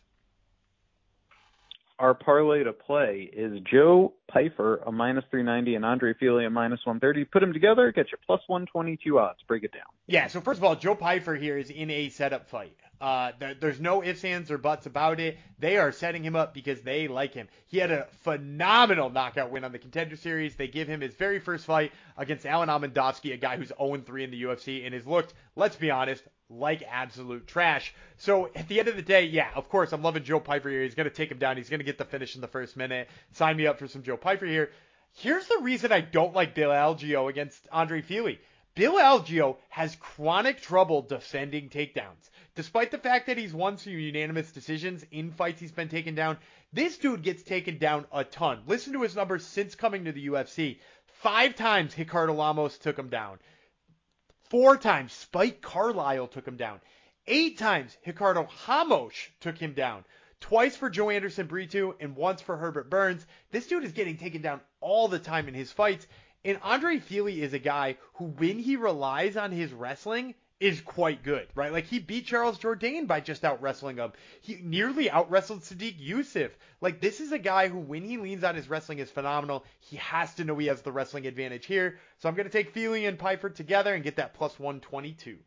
E: our parlay to play is Joe Pyfer, a minus 390, and Andre Fili, a minus 130. Put them together, get your plus 122 odds. Break it down.
A: Yeah, so first of all, Joe Pyfer here is in a setup fight. Uh, there's no ifs, ands, or buts about it. They are setting him up because they like him. He had a phenomenal knockout win on the Contender Series. They give him his very first fight against Alan Amedovski, a guy who's 0-3 in the UFC, and has looked, let's be honest, like absolute trash. So at the end of the day, yeah, of course, I'm loving Joe Pyfer here. He's going to take him down. He's going to get the finish in the first minute. Sign me up for some Joe Pyfer here. Here's the reason I don't like Bill Algeo against Andre Fili. Bill Algeo has chronic trouble defending takedowns. Despite the fact that he's won some unanimous decisions in fights he's been taken down, this dude gets taken down a ton. Listen to his numbers since coming to the UFC. Five times Ricardo Lamas took him down. Four times Spike Carlyle took him down. Eight times Ricardo Ramos took him down. Twice for Joanderson Brito and once for Herbert Burns. This dude is getting taken down all the time in his fights. And Andre Fili is a guy who, when he relies on his wrestling, is quite good, right? Like he beat Charles Jourdain by just out wrestling him. He nearly out wrestled Sodiq Yusuff. Like this is a guy who, when he leans on his wrestling, is phenomenal. He has to know he has the wrestling advantage here. So I'm going to take Fili and Pyfer together and get that plus 122.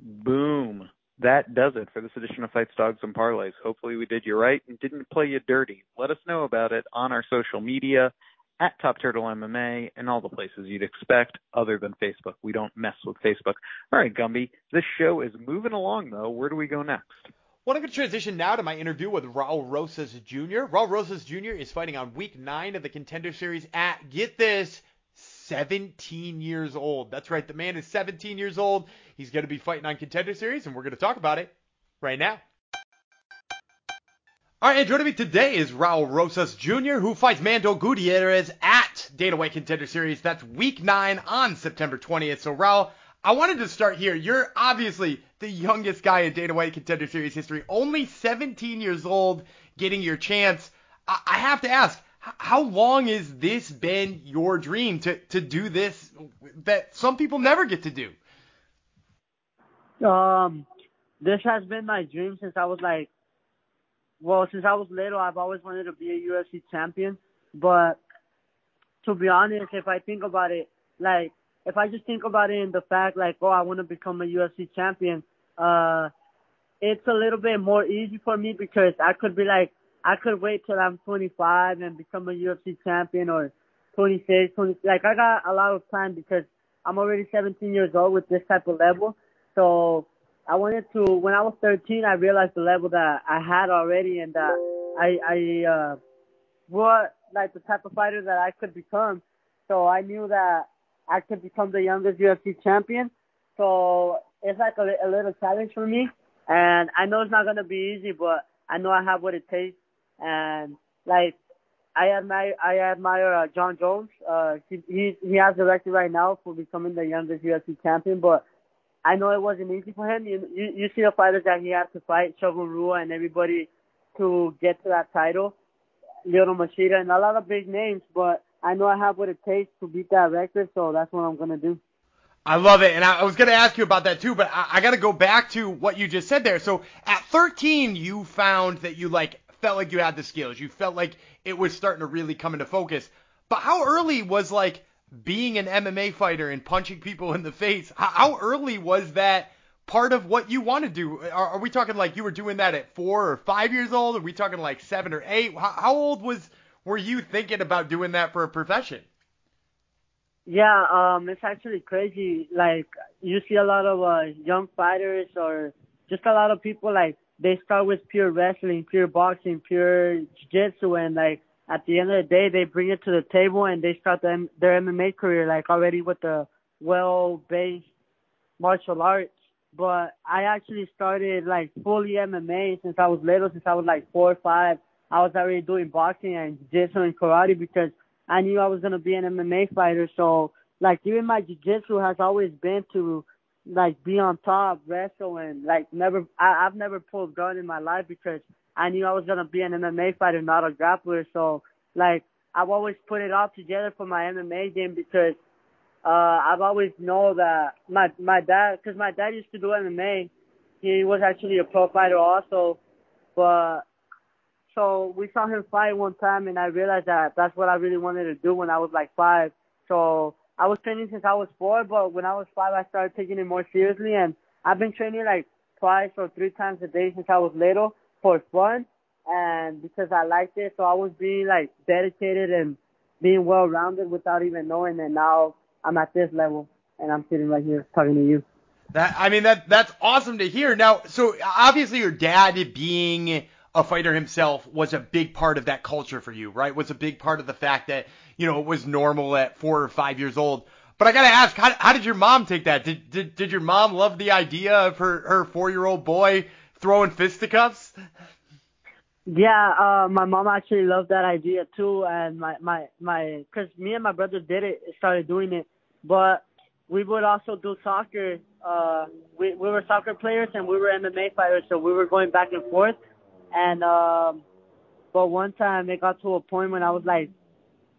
E: Boom. That does it for this edition of Fights, Dogs, and Parlays. Hopefully we did you right and didn't play you dirty. Let us know about it on our social media at Top Turtle MMA and all the places you'd expect other than Facebook. We don't mess with Facebook. All right, Gumby, this show is moving along though. Where do we go next?
A: Well, I'm going to transition now to my interview with Raul Rosas Jr. Raul Rosas Jr. is fighting on week nine of the Contender Series at, get this, 17 years old. That's right, the man is 17 years old. He's going to be fighting on Contender Series, and we're going to talk about it right now. All right, joining me today is Raul Rosas Jr., who fights Mando Gutierrez at Dana White Contender Series. That's week nine on September 20th. So, Raul, I wanted to start here. You're obviously the youngest guy in Dana White Contender Series history, only 17 years old, getting your chance. I, I have to ask, how long has this been your dream to, to do this that some people never get to do?
F: Um, this has been my dream since I was like, well, since I was little, I've always wanted to be a UFC champion. But to be honest, if I think about it, like if I just think about it in the fact like, oh, I want to become a UFC champion, uh, it's a little bit more easy for me because I could be like, I could wait till I'm 25 and become a UFC champion or 26, 20, like I got a lot of time because I'm already 17 years old with this type of level. So I wanted to, when I was 13, I realized the level that I had already and that I, I, uh, what, like the type of fighter that I could become. So I knew that I could become the youngest UFC champion. So it's like a, a little challenge for me. And I know it's not going to be easy, but I know I have what it takes. And like, I admire, I admire uh, Jon Jones. Uh, he, he, he has the record right now for becoming the youngest UFC champion, but I know it wasn't easy for him. You, you, you see the fighters that he had to fight, Shogun Rua and everybody to get to that title. Lyoto Machida and a lot of big names, but I know I have what it takes to beat that record, so that's what I'm gonna do.
A: I love it, and I, I was gonna ask you about that too, but I, I gotta go back to what you just said there. So at 13, you found that you like felt like you had the skills. You felt like it was starting to really come into focus. But how early was like being an MMA fighter and punching people in the face? How, early was that part of what you want to do? Are, are, we talking like you were doing that at four or five years old? Are we talking like seven or eight? How, how old was were you thinking about doing that for a profession?
F: Yeah, um, it's actually crazy. Like you see a lot of uh, young fighters or just a lot of people like they start with pure wrestling, pure boxing, pure jiu-jitsu, and like at the end of the day, they bring it to the table and they start their, their MMA career like already with a well-based martial arts. But I actually started like fully MMA since I was little, since I was like four or five. I was already doing boxing and jiu-jitsu and karate because I knew I was gonna be an MMA fighter. So like even my jiu-jitsu has always been to like be on top, wrestle, and like never. I, I've never pulled gun in my life because I knew I was gonna be an MMA fighter, not a grappler. So like I've always put it all together for my MMA game because uh I've always know that my my dad, because my dad used to do MMA. He was actually a pro fighter also, but so we saw him fight one time, and I realized that that's what I really wanted to do when I was like five. So I was training since I was four, but when I was five, I started taking it more seriously, and I've been training like twice or three times a day since I was little for fun and because I liked it. So I was being like dedicated and being well rounded without even knowing that now I'm at this level and I'm sitting right here talking to you.
A: That I mean that that's awesome to hear. Now, so obviously your dad being a fighter himself was a big part of that culture for you, right? Was a big part of the fact that, you know, it was normal at four or five years old. But I gotta ask, how, how did your mom take that? Did, did, did your mom love the idea of her, her four year old boy throwing fisticuffs?
F: Yeah, uh, my mom actually loved that idea too, and my my my, cause me and my brother did it, started doing it, but we would also do soccer. Uh, we we were soccer players and we were MMA fighters, so we were going back and forth. And um, but one time it got to a point when I was like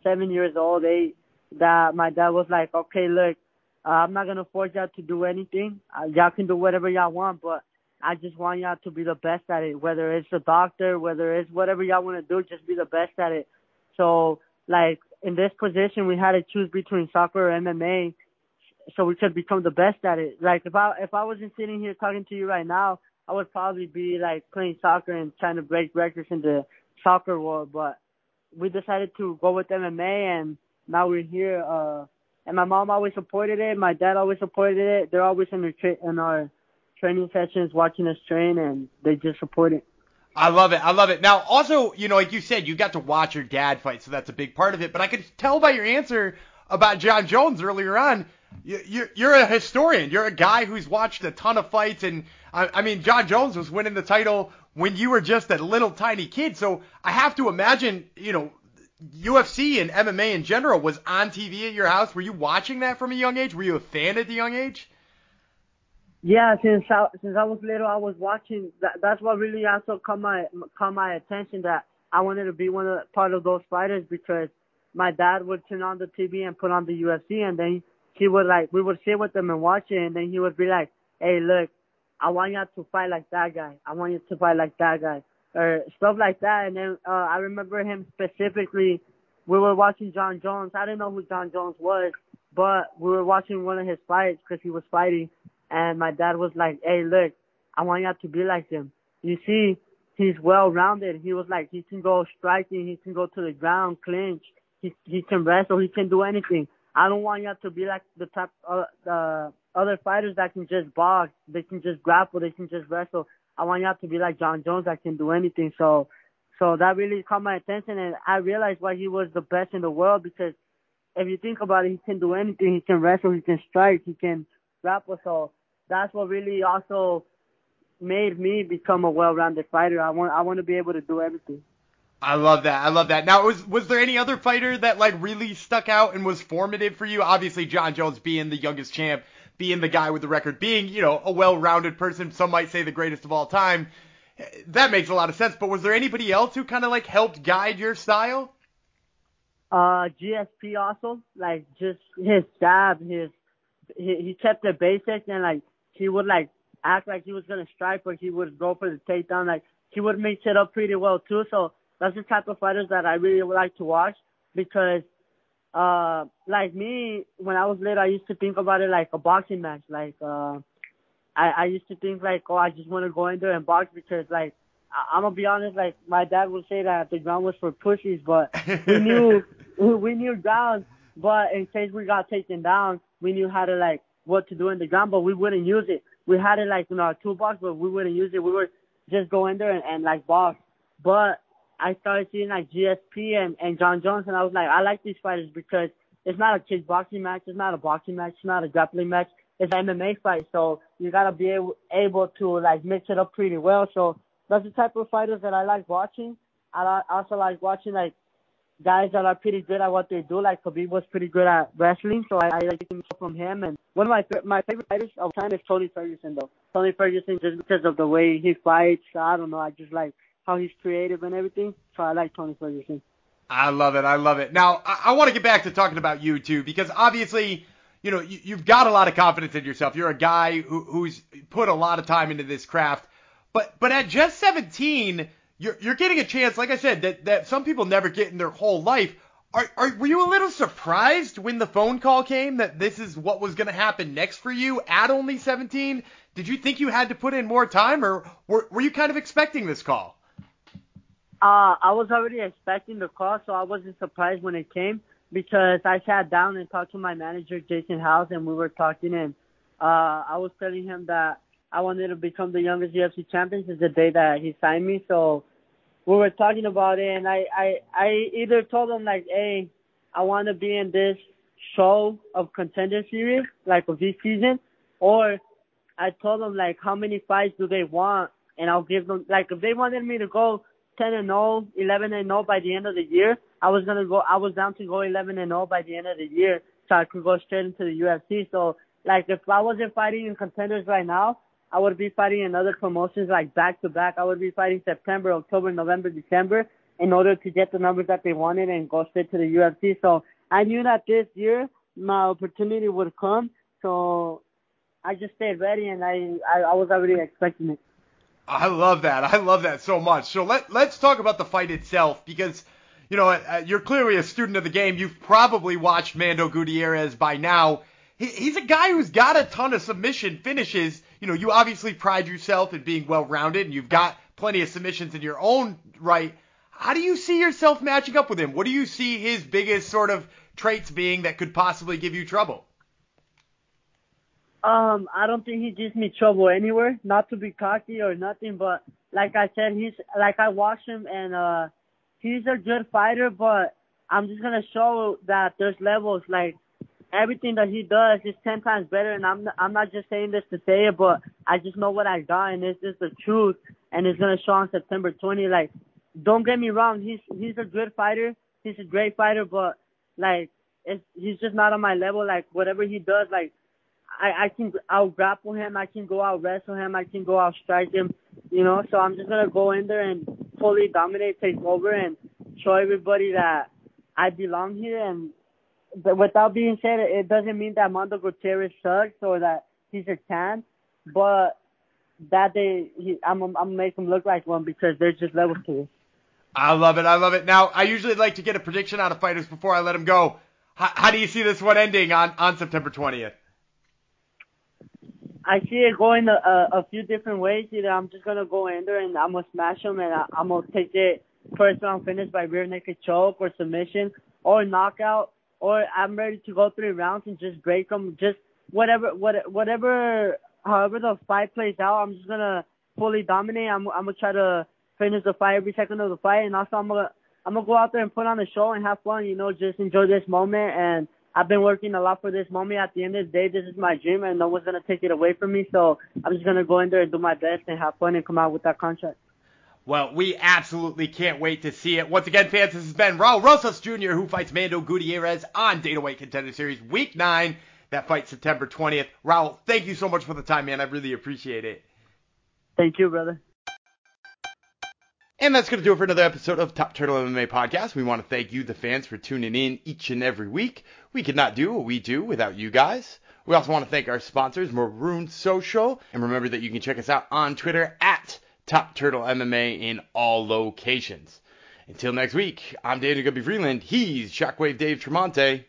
F: seven years old, eight, that my dad was like, okay, look, uh, I'm not gonna force y'all to do anything. Uh, y'all can do whatever y'all want, but I just want y'all to be the best at it. Whether it's a doctor, whether it's whatever y'all want to do, just be the best at it. So, like in this position, we had to choose between soccer or MMA, so we could become the best at it. Like if I if I wasn't sitting here talking to you right now, I would probably be like playing soccer and trying to break records in the soccer world. But we decided to go with MMA, and now we're here. Uh, and my mom always supported it. My dad always supported it. They're always in, the tra- in our training sessions, watching us train, and they just support it.
A: I love it. I love it. Now, also, you know, like you said, you got to watch your dad fight, so that's a big part of it. But I could tell by your answer about Jon Jones earlier on, you, you're a historian. You're a guy who's watched a ton of fights, and I, I mean, Jon Jones was winning the title when you were just a little tiny kid. So I have to imagine, you know, UFC and MMA in general was on TV at your house. Were you watching that from a young age? Were you a fan at the young age?
F: Yeah, since I, since I was little, I was watching. That, that's what really also caught my caught my attention. That I wanted to be one of part of those fighters because my dad would turn on the TV and put on the UFC, and then he would like we would sit with them and watch it, and then he would be like, "Hey, look, I want you to fight like that guy. I want you to fight like that guy, or stuff like that. And then uh, I remember him specifically. We were watching Jon Jones. I didn't know who Jon Jones was, but we were watching one of his fights because he was fighting, and my dad was like, "Hey, look, I want you to be like him. You see, he's well rounded. He was like, he can go striking, he can go to the ground, clinch, he he can wrestle, he can do anything. I don't want you to be like the type uh, the other fighters that can just box, they can just grapple, they can just wrestle. I want you to be like Jon Jones that can do anything. So, so that really caught my attention, and I realized why he was the best in the world because if you think about it, he can do anything. He can wrestle, he can strike, he can grapple. So that's what really also made me become a well-rounded fighter. I want I want to be able to do everything.
A: I love that. I love that. Now, was was there any other fighter that like really stuck out and was formative for you? Obviously, Jon Jones being the youngest champ, being the guy with the record, being you know a well-rounded person. Some might say the greatest of all time. That makes a lot of sense. But was there anybody else who kind of like helped guide your style?
F: Uh, GSP also like just his jab, his he, he kept the basics and like he would like act like he was gonna strike, but he would go for the takedown. Like he would mix it up pretty well too. So that's the type of fighters that I really would like to watch because, uh, like me, when I was little, I used to think about it like a boxing match. Like, uh, I, I used to think like, oh, I just want to go in there and box because like, I, I'm gonna be honest, like my dad would say that the ground was for pussies, but we knew, we knew ground, but in case we got taken down, we knew how to like, what to do in the ground, but we wouldn't use it. We had it like in our toolbox, but we wouldn't use it. We would just go in there and, and like box. But I started seeing like GSP and, and Jon Jones, and I was like, I like these fighters because it's not a kickboxing match, it's not a boxing match, it's not a grappling match, it's an MMA fight. So you gotta be able, able to like mix it up pretty well. So that's the type of fighters that I like watching. I also like watching like guys that are pretty good at what they do. Like Khabib was pretty good at wrestling, so I, I like to from him. And one of my my favorite fighters of time is Tony Ferguson, though. Tony Ferguson, just because of the way he fights, I don't know. I just like how he's creative and everything. So I like Tony Ferguson.
A: I love it. I love it. Now I, I want to get back to talking about you too, because obviously. You know, you, you've got a lot of confidence in yourself. You're a guy who, who's put a lot of time into this craft. But but at just 17, you're you're getting a chance, like I said, that that some people never get in their whole life. Are, are were you a little surprised when the phone call came that this is what was going to happen next for you at only 17? Did you think you had to put in more time, or were were you kind of expecting this call?
F: Uh, I was already expecting the call, so I wasn't surprised when it came because I sat down and talked to my manager Jason House, and we were talking, and uh, I was telling him that I wanted to become the youngest UFC champion since the day that he signed me. So we were talking about it, and I I I either told him like, hey, I want to be in this show of contender series, like of this season, or I told them like how many fights do they want, and I'll give them like if they wanted me to go 10 and 0, 11 and 0 by the end of the year, I was gonna go. I was down to go 11 and 0 by the end of the year, so I could go straight into the UFC. So like if I wasn't fighting in contenders right now, I would be fighting in other promotions like back to back. I would be fighting September, October, November, December in order to get the numbers that they wanted and go straight to the UFC. So I knew that this year my opportunity would come. So I just stayed ready and I, I, I was already expecting it.
A: I love that. I love that so much. So let let's talk about the fight itself because you know uh, you're clearly a student of the game. You've probably watched Mando Gutierrez by now. He, he's a guy who's got a ton of submission finishes you know, you obviously pride yourself in being well rounded and you've got plenty of submissions in your own right. How do you see yourself matching up with him? What do you see his biggest sort of traits being that could possibly give you trouble?
F: Um, I don't think he gives me trouble anywhere. Not to be cocky or nothing, but like I said, he's like I watch him and uh he's a good fighter, but I'm just gonna show that there's levels. Like everything that he does is ten times better. And I'm I'm not just saying this to say it, but I just know what I got, and it's just the truth. And it's gonna show on September 20. Like, don't get me wrong, he's he's a good fighter. He's a great fighter, but like, it's he's just not on my level. Like, whatever he does, like. I, I can out grapple him, I can go out wrestle him, I can go out strike him, you know. So I'm just gonna go in there and fully dominate, take over, and show everybody that I belong here and without being said, it doesn't mean that Mando Gutierrez sucks or that he's a tan. But that they, he, I'm I'm gonna make him look like one because they're just level two.
A: I love it. I love it. Now, I usually like to get a prediction out of fighters before I let them go. How, how do you see this one ending on, on September 20th?
F: I see it going a, a, a few different ways. Either I'm just gonna go in there and I'm gonna smash him and I, I'm gonna take it first round finish by rear naked choke or submission or knockout or I'm ready to go three rounds and just break him. Just whatever, what, whatever, however the fight plays out, I'm just gonna fully dominate. I'm, I'm gonna try to finish the fight every second of the fight, and also I'm gonna, I'm gonna go out there and put on a show and have fun. You know, just enjoy this moment. And I've been working a lot for this moment. At the end of the day, this is my dream, and no one's gonna take it away from me. So I'm just gonna go in there and do my best and have fun and come out with that contract.
A: Well, we absolutely can't wait to see it. Once again, fans, this has been Raul Rosas Jr., who fights Mando Gutierrez on Dana White Contender Series Week 9. That fight September 20th. Raul, thank you so much for the time, man. I really appreciate it.
F: Thank you, brother.
A: And that's going to do it for another episode of Top Turtle MMA Podcast. We want to thank you, the fans, for tuning in each and every week. We could not do what we do without you guys. We also want to thank our sponsors, Marune Social. And remember that you can check us out on Twitter at Top Turtle MMA in all locations. Until next week, I'm David Gumby Freeland. He's Shockwave Dave Tremonte.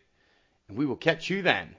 A: And we will catch you then.